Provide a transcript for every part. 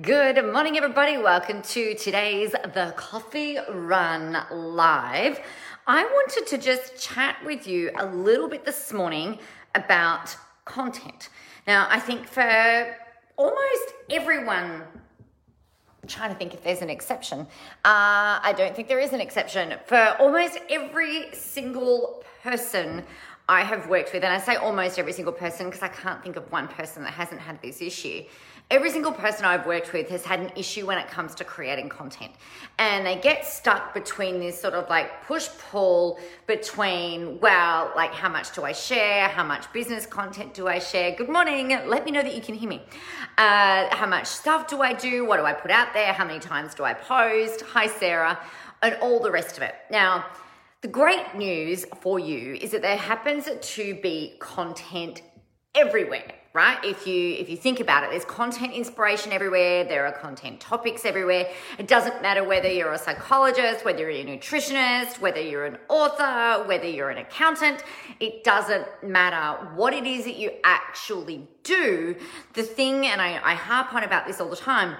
Good morning, everybody. Welcome to today's The Coffee Run Live. I wanted to just chat with you a little bit this morning about content. Now, I think for almost everyone, I'm trying to think if there's an exception. Uh, I don't think there is an exception. For almost every single person I have worked with, and I say almost every single person because I can't think of one person that hasn't had this issue every single person I've worked with has had an issue when it comes to creating content. And they get stuck between this sort of like push pull between, well, like how much do I share? How much business content do I share? Good morning. Let me know that you can hear me. Uh, how much stuff do I do? What do I put out there? How many times do I post? Hi, Sarah. And all the rest of it. Now, the great news for you is that there happens to be content everywhere right? If you if you think about it there's content inspiration everywhere. There are content topics everywhere. It doesn't matter whether you're a psychologist whether you're a nutritionist whether you're an author whether you're an accountant it doesn't matter. What it is that you actually do the thing and i, I harp on about this all the time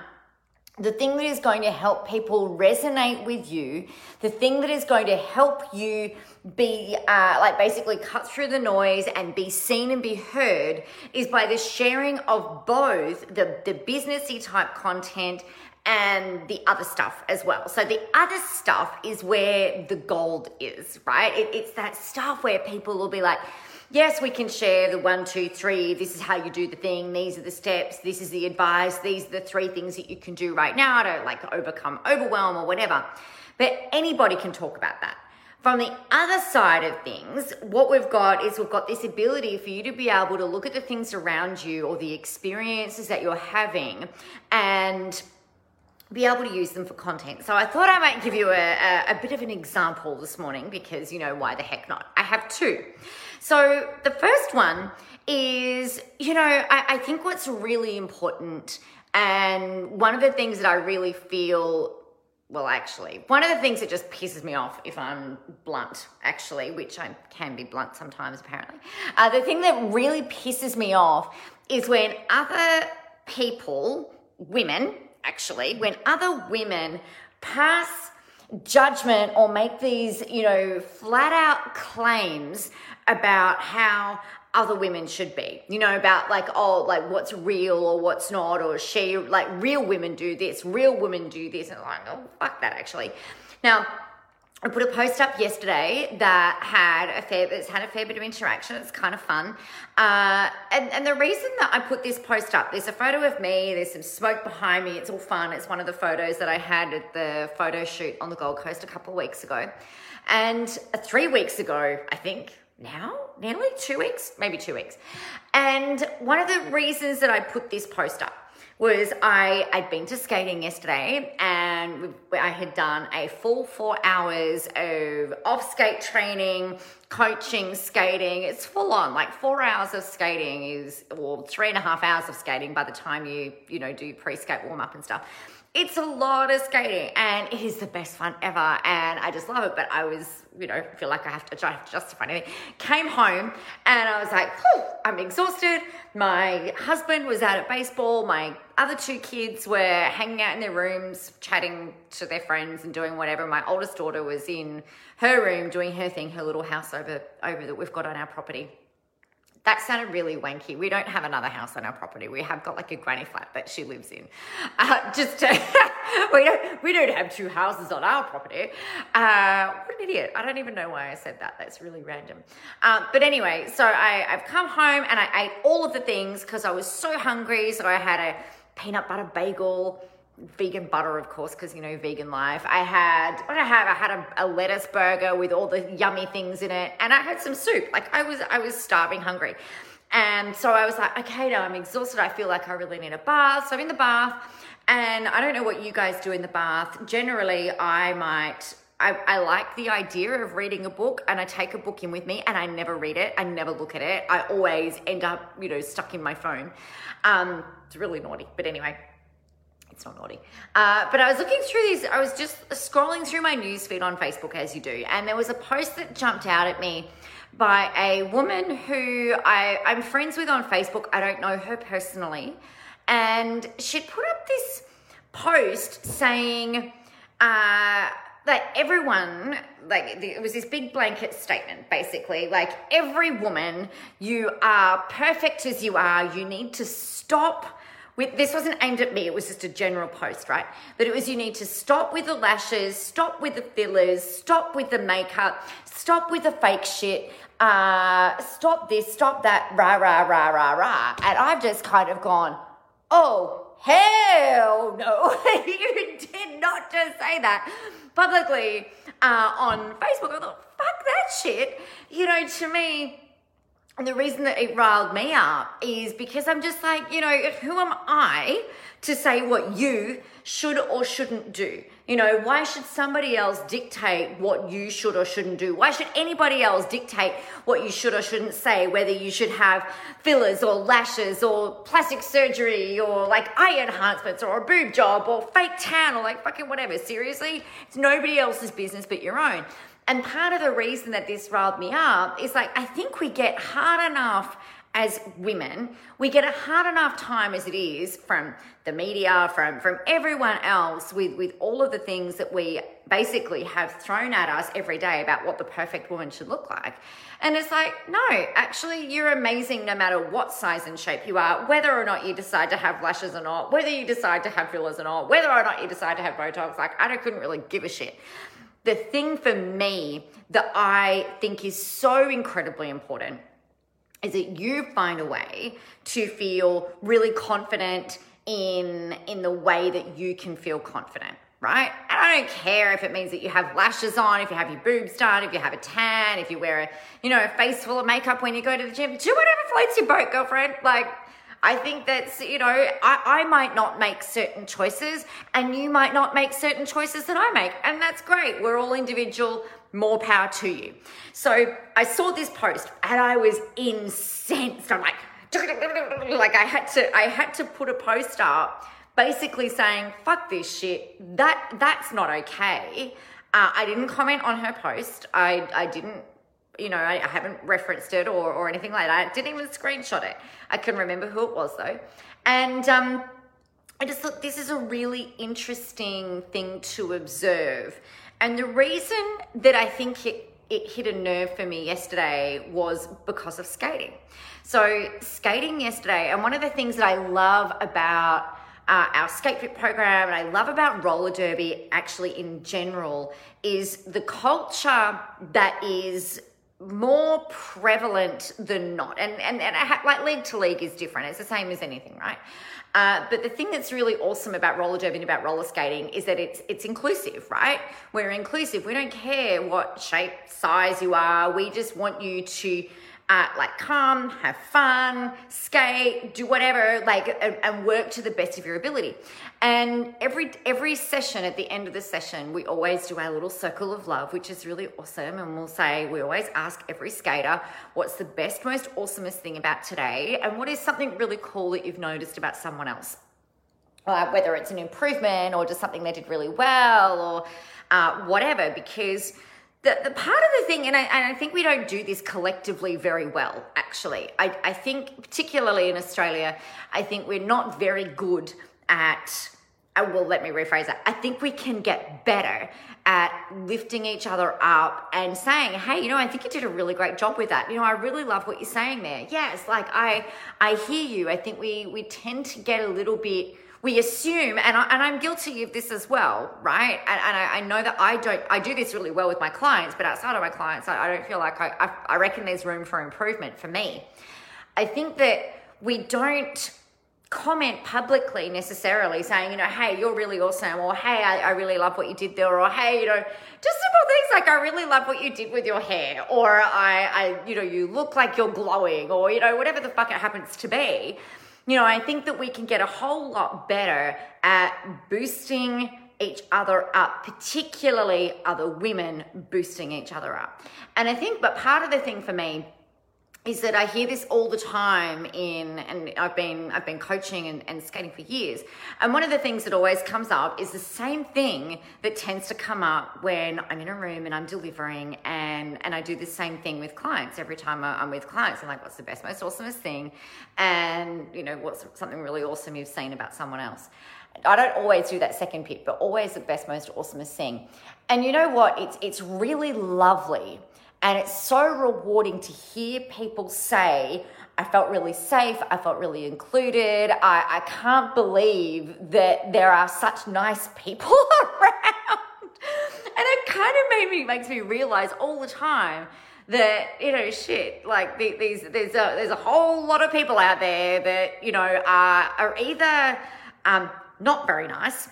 the thing that is going to help people resonate with you, the thing that is going to help you be uh, like basically cut through the noise and be seen and be heard is by the sharing of both the, the businessy type content and the other stuff as well. So the other stuff is where the gold is, right? It, it's that stuff where people will be like, yes, we can share the one, two, three. This is how you do the thing. These are the steps. This is the advice. These are the three things that you can do right now to like overcome overwhelm or whatever. But anybody can talk about that. From the other side of things, what we've got is we've got this ability for you to be able to look at the things around you or the experiences that you're having and be able to use them for content. So I thought I might give you a, a, a, bit of an example this morning because, you know, why the heck not? I have two. So the first one is, you know, I, I think what's really important and one of the things that I really feel well, actually, one of the things that just pisses me off, if I'm blunt, actually, which I can be blunt sometimes, apparently, uh, the thing that really pisses me off is when other people, women, actually, when other women pass judgment or make these, you know, flat out claims about how other women should be, you know, about like, oh, like what's real or what's not, or she, like real women do this, real women do this. And I'm like, oh, fuck that actually. Now, I put a post up yesterday that had a fair, it's had a fair bit of interaction. It's kind of fun. Uh, and, and the reason that I put this post up, there's a photo of me, there's some smoke behind me. It's all fun. It's one of the photos that I had at the photo shoot on the Gold Coast a couple of weeks ago. And three weeks ago, I think, now, nearly two weeks, maybe two weeks. And one of the reasons that I put this post up was I I'd been to skating yesterday and I had done a full four hours of off skate training, coaching, skating. It's full on like four hours of skating is or three and a half hours of skating by the time you you know do pre skate warm up and stuff it's a lot of skating and it is the best fun ever and I just love it. But I was, you know, feel like I have to, try to justify anything. Came home and I was like, I'm exhausted. My husband was out at baseball. My other two kids were hanging out in their rooms, chatting to their friends and doing whatever. My oldest daughter was in her room doing her thing, her little house over over that we've got on our property. That sounded really wanky. We don't have another house on our property. We have got like a granny flat that she lives in. Uh, just to, we don't we don't have two houses on our property. Uh, what an idiot! I don't even know why I said that. That's really random. Um, but anyway, so I, I've come home and I ate all of the things because I was so hungry. So I had a peanut butter bagel vegan butter, of course, because you know, vegan life. I had what I have? I had a, a, lettuce burger with all the yummy things in it, and I had some soup. Like I was, I was starving, hungry, and so I was like, okay, now I'm exhausted. I feel like I really need a bath. So I'm in the bath, and I don't know what you guys do in the bath. Generally, I might. I, I like the idea of reading a book and I take a book in with me and I never read it. I never look at it. I always end up, you know, stuck in my phone. Um, it's really naughty. But anyway, it's not naughty. Uh, but I was looking through these, I was just scrolling through my newsfeed on Facebook as you do, and there was a post that jumped out at me by a woman who I, I'm friends with on Facebook. I don't know her personally. and she'd put up this post saying uh, that everyone, like, it was this big blanket statement basically, like, every woman, you are perfect as you are, you need to stop with, this wasn't aimed at me, it was just a general post, right? But it was you need to stop with the lashes, stop with the fillers, stop with the makeup, stop with the fake shit, uh, stop this, stop that, rah, rah, rah, rah, rah. And I've just kind of gone, oh, hell no, you did not just say that publicly uh, on Facebook. I thought, fuck that shit. You know, to me, and the reason that it riled me up is because I'm just like, you know, who am I to say what you should or shouldn't do? You know, why should somebody else dictate what you should or shouldn't do? Why should anybody else dictate what you should or shouldn't say? Whether you should have fillers or lashes or plastic surgery or like eye enhancements or a boob job or fake tan or like fucking whatever. Seriously, it's nobody else's business but your own. And part of the reason that this riled me up is like, I think we get hard enough as women, we get a hard enough time as it is from the media, from, from everyone else with, with all of the things that we basically have thrown at us every day about what the perfect woman should look like. And it's like, no, actually, you're amazing no matter what size and shape you are, whether or not you decide to have lashes or not, whether you decide to have fillers or not, whether or not you decide to have Botox. Like, I couldn't really give a shit the thing for me that I think is so incredibly important is that you find a way to feel really confident in in the way that you can feel confident right? And I don't care if it means that you have lashes on, if you have your boobs done, if you have a tan, if you wear a, you know, a face full of makeup when you go to the gym. Do whatever floats your boat, girlfriend. Like, I think that's, you know, I, I might not make certain choices and you might not make certain choices that I make. And that's great. We're all individual. More power to you. So I saw this post and I was incensed. I'm like, like I had to, I had to put a post up basically saying, fuck this shit. That, that's not okay. Uh, I didn't comment on her post. I, I didn't you know, I, I haven't referenced it or, or anything like that. I didn't even screenshot it. I can remember who it was though. And um, I just thought this is a really interesting thing to observe. And the reason that I think it, it hit a nerve for me yesterday was because of skating. So, skating yesterday, and one of the things that I love about uh, our skate fit program and I love about roller derby actually in general is the culture that is more prevalent than not. And, and, and ha- like league to league is different. It's the same as anything, right? Uh, but the thing that's really awesome about roller derby and about roller skating is that it's it's inclusive, right? We're inclusive. We don't care what shape, size you are. We just want you to uh, like come, have fun, skate, do whatever, like, and, and, work to the best of your ability. And every every session, at the end of the session, we always do our little circle of love, which is really awesome. And we'll say we always ask every skater, "What's the best, most awesomest thing about today?" And what is something really cool that you've noticed about someone else? Uh, whether it's an improvement or just something they did really well or uh, whatever, because the, the part of the thing, and I, and I think we don't do this collectively very well, actually. I, I think, particularly in Australia, I think we're not very good at, uh, well, let me rephrase that. I think we can get better at lifting each other up and saying, hey, you know, I think you did a really great job with that. You know, I really love what you're saying there. Yes, like I, I hear you. I think we, we tend to get a little bit, we assume, and, I, I'm guilty of this as well, right? And, and I, I, know that I don't, I do this really well with my clients, but outside of my clients, I, I don't feel like I, I, I reckon there's room for improvement for me. I think that we don't comment publicly necessarily saying, you know, hey, you're really awesome, or hey, I, I, really love what you did there, or hey, you know, just simple things like I really love what you did with your hair, or I, I, you know, you look like you're glowing, or you know, whatever the fuck it happens to be you know, I think that we can get a whole lot better at boosting each other up, particularly other women boosting each other up. And I think, but part of the thing for me is that I hear this all the time in, and I've been I've been coaching and, and, skating for years. And one of the things that always comes up is the same thing that tends to come up when I'm in a room and I'm delivering, and and I do the same thing with clients every time I'm with clients. I'm like, what's the best, most awesomest thing, and you know, what's something really awesome you've seen about someone else. I don't always do that second pick, but always the best, most awesomest thing. And you know what? It's it's really lovely and it's so rewarding to hear people say, I felt really safe. I felt really included. I, I can't believe that there are such nice people around. And it kind of made me, makes me realize all the time that, you know, shit, like these, there's a, there's a whole lot of people out there that, you know, are, are either um, not very nice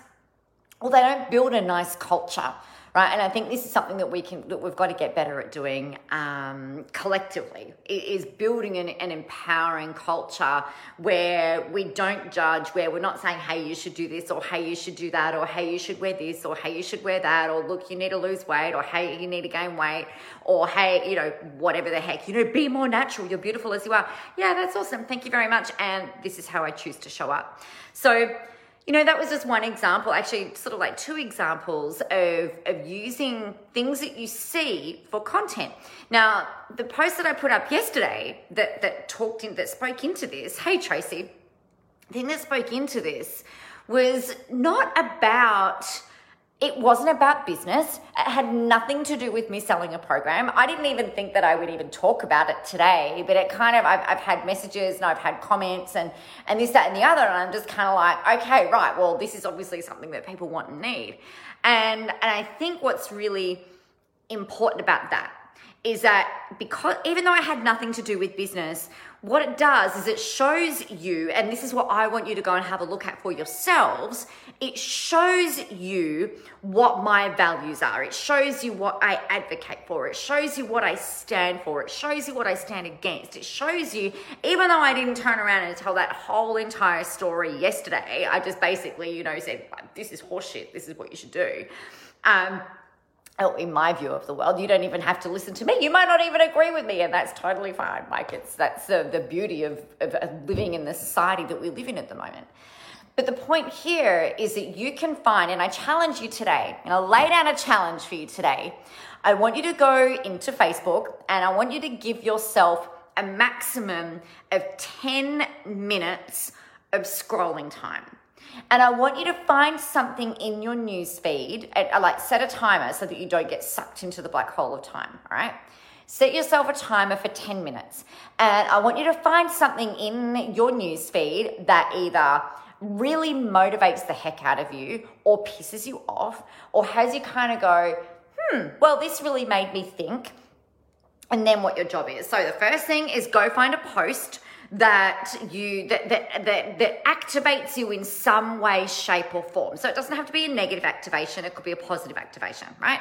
or they don't build a nice culture right? And I think this is something that we can that we've got to get better at doing um, collectively. Is building an, an, empowering culture where we don't judge, where we're not saying, "Hey, you should do this," or "Hey, you should do that," or "Hey, you should wear this," or "Hey, you should wear that," or "Look, you need to lose weight," or "Hey, you need to gain weight," or "Hey, you know, whatever the heck, you know, be more natural. You're beautiful as you are." Yeah, that's awesome. Thank you very much. And this is how I choose to show up. So you know, that was just one example, actually, sort of like two examples of, of using things that you see for content. Now, the post that I put up yesterday that, that talked in, that spoke into this, hey, Tracy, the thing that spoke into this was not about it wasn't about business. It had nothing to do with me selling a program. I didn't even think that I would even talk about it today, but it kind of, I've, I've had messages and I've had comments and, and this, that, and the other. And I'm just kind of like, okay, right, well, this is obviously something that people want and need. And, and I think what's really important about that is that because even though I had nothing to do with business, what it does is it shows you, and this is what I want you to go and have a look at for yourselves, it shows you what my values are. It shows you what I advocate for. It shows you what I stand for. It shows you what I stand against. It shows you, even though I didn't turn around and tell that whole entire story yesterday, I just basically, you know, said, this is horseshit. This is what you should do. Um, oh, in my view of the world, you don't even have to listen to me. You might not even agree with me, and that's totally fine. Like it's that's the, the beauty of, of, living in the society that we live in at the moment. But the point here is that you can find, and I challenge you today, and I'll lay down a challenge for you today. I want you to go into Facebook and I want you to give yourself a maximum of 10 minutes of scrolling time. And I want you to find something in your newsfeed, and uh, like set a timer so that you don't get sucked into the black hole of time, all right? Set yourself a timer for 10 minutes. And I want you to find something in your newsfeed that either really motivates the heck out of you or pisses you off or has you kind of go, hmm, well, this really made me think. And then what your job is. So the first thing is go find a post that you that, that that that activates you in some way shape or form. So it doesn't have to be a negative activation it could be a positive activation right?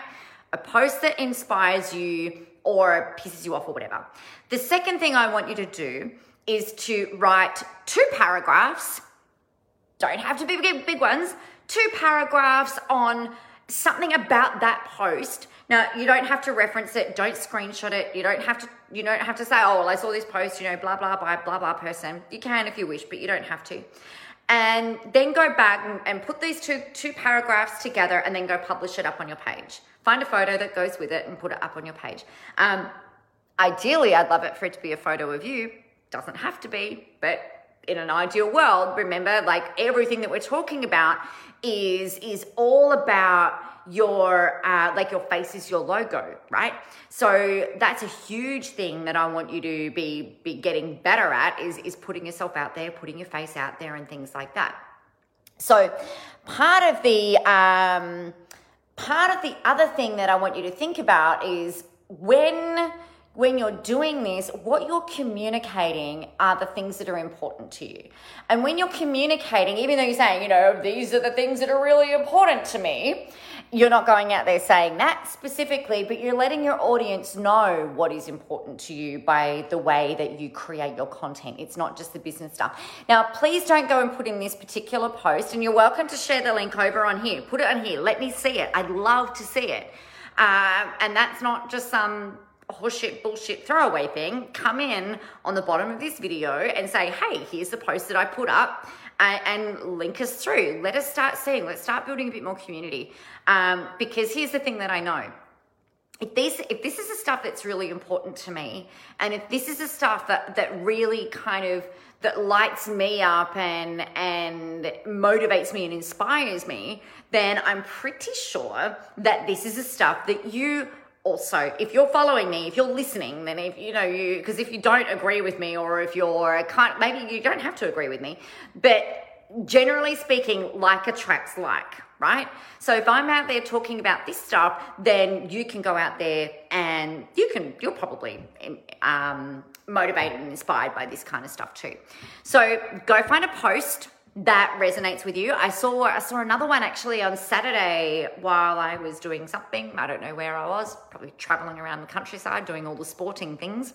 A post that inspires you or pisses you off or whatever. The second thing i want you to do is to write two paragraphs don't have to be big, big ones two paragraphs on something about that post now you don't have to reference it don't screenshot it you don't have to you don't have to say, oh, well, I saw this post, you know, blah, blah, blah, blah, blah person. You can if you wish, but you don't have to. And then go back and, and put these two, two paragraphs together and then go publish it up on your page. Find a photo that goes with it and put it up on your page. Um, ideally, I'd love it for it to be a photo of you. Doesn't have to be, but in an ideal world, remember, like everything that we're talking about is is all about your uh, like your face is your logo right? So that's a huge thing that i want you to be be getting better at is is putting yourself out there putting your face out there and things like that. So part of the um, part of the other thing that i want you to think about is when when you're doing this, what you're communicating are the things that are important to you. And when you're communicating, even though you're saying, you know, these are the things that are really important to me, you're not going out there saying that specifically, but you're letting your audience know what is important to you by the way that you create your content. It's not just the business stuff. Now, please don't go and put in this particular post, and you're welcome to share the link over on here. Put it on here. Let me see it. I'd love to see it. Um, and that's not just some horseshit, bullshit, throwaway thing, come in on the bottom of this video and say, hey, here's the post that I put up. And, and link us through. Let us start seeing. Let's start building a bit more community. Um, because here's the thing that I know: if this if this is the stuff that's really important to me, and if this is the stuff that that really kind of that lights me up and and motivates me and inspires me, then I'm pretty sure that this is the stuff that you also if you're following me if you're listening then if you know you because if you don't agree with me or if you're kind maybe you don't have to agree with me but generally speaking like attracts like right? So if i'm out there talking about this stuff then you can go out there and you can you're probably um, motivated and inspired by this kind of stuff too. So go find a post that resonates with you. I saw I saw another one actually on Saturday while I was doing something. I don't know where I was, probably traveling around the countryside doing all the sporting things.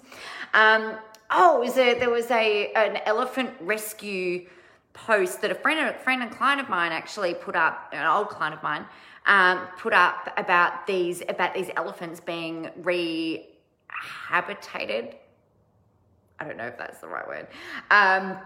Um, oh, was there, there was a an elephant rescue post that a friend a friend and client of mine actually put up, an old client of mine, um, put up about these about these elephants being rehabitated. I don't know if that's the right word. Um,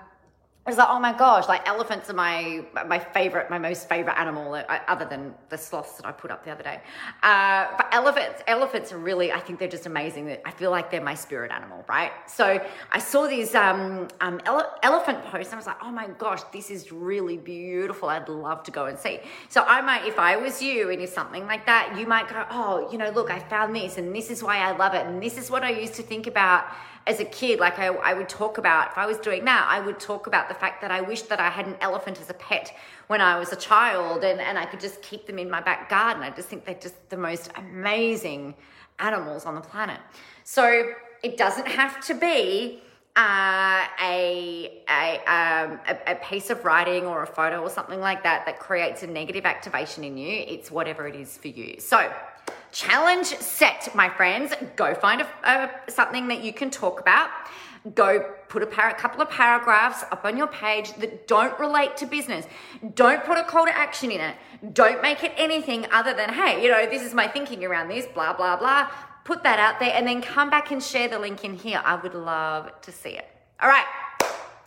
I was like, oh my gosh, like elephants are my my favorite, my most favorite animal, uh, other than the sloths that I put up the other day. Uh, but elephants, elephants are really, I think they're just amazing. I feel like they're my spirit animal, right? So I saw these um, um, ele- elephant posts, and I was like, oh my gosh, this is really beautiful. I'd love to go and see. So I might, if I was you, and if something like that, you might go, oh, you know, look, I found this, and this is why I love it, and this is what I used to think about as a kid, like I, I would talk about, if I was doing that, I would talk about the fact that I wish that I had an elephant as a pet when I was a child and, and I could just keep them in my back garden. I just think they're just the most amazing animals on the planet. So it doesn't have to be uh, a, a, um, a, a, piece of writing or a photo or something like that that creates a negative activation in you. It's whatever it is for you. So Challenge set, my friends. Go find a, a, something that you can talk about. Go put a par- couple of paragraphs up on your page that don't relate to business. Don't put a call to action in it. Don't make it anything other than, hey, you know, this is my thinking around this, blah, blah, blah. Put that out there and then come back and share the link in here. I would love to see it. All right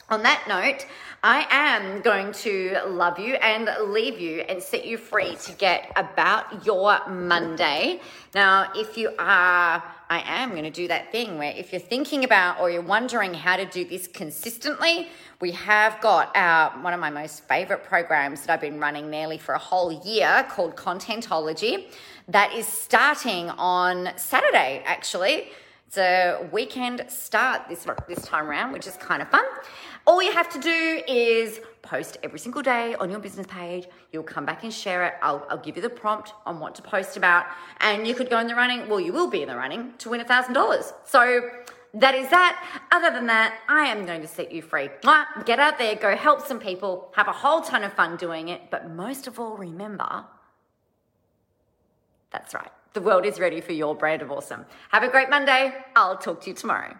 on that note, I am going to love you and leave you and set you free to get about your Monday. Now, if you are, I am going to do that thing where if you're thinking about or you're wondering how to do this consistently, we have got our one of my most favorite programs that I've been running nearly for a whole year called Contentology. That is starting on Saturday, actually. It's a weekend start this this time around, which is kind of fun. All you have to do is post every single day on your business page. You'll come back and share it. I'll, I'll give you the prompt on what to post about, and you could go in the running. Well, you will be in the running to win a thousand dollars. So that is that. Other than that, I am going to set you free. Get out there, go help some people, have a whole ton of fun doing it. But most of all, remember that's right. The world is ready for your brand of awesome. Have a great Monday. I'll talk to you tomorrow.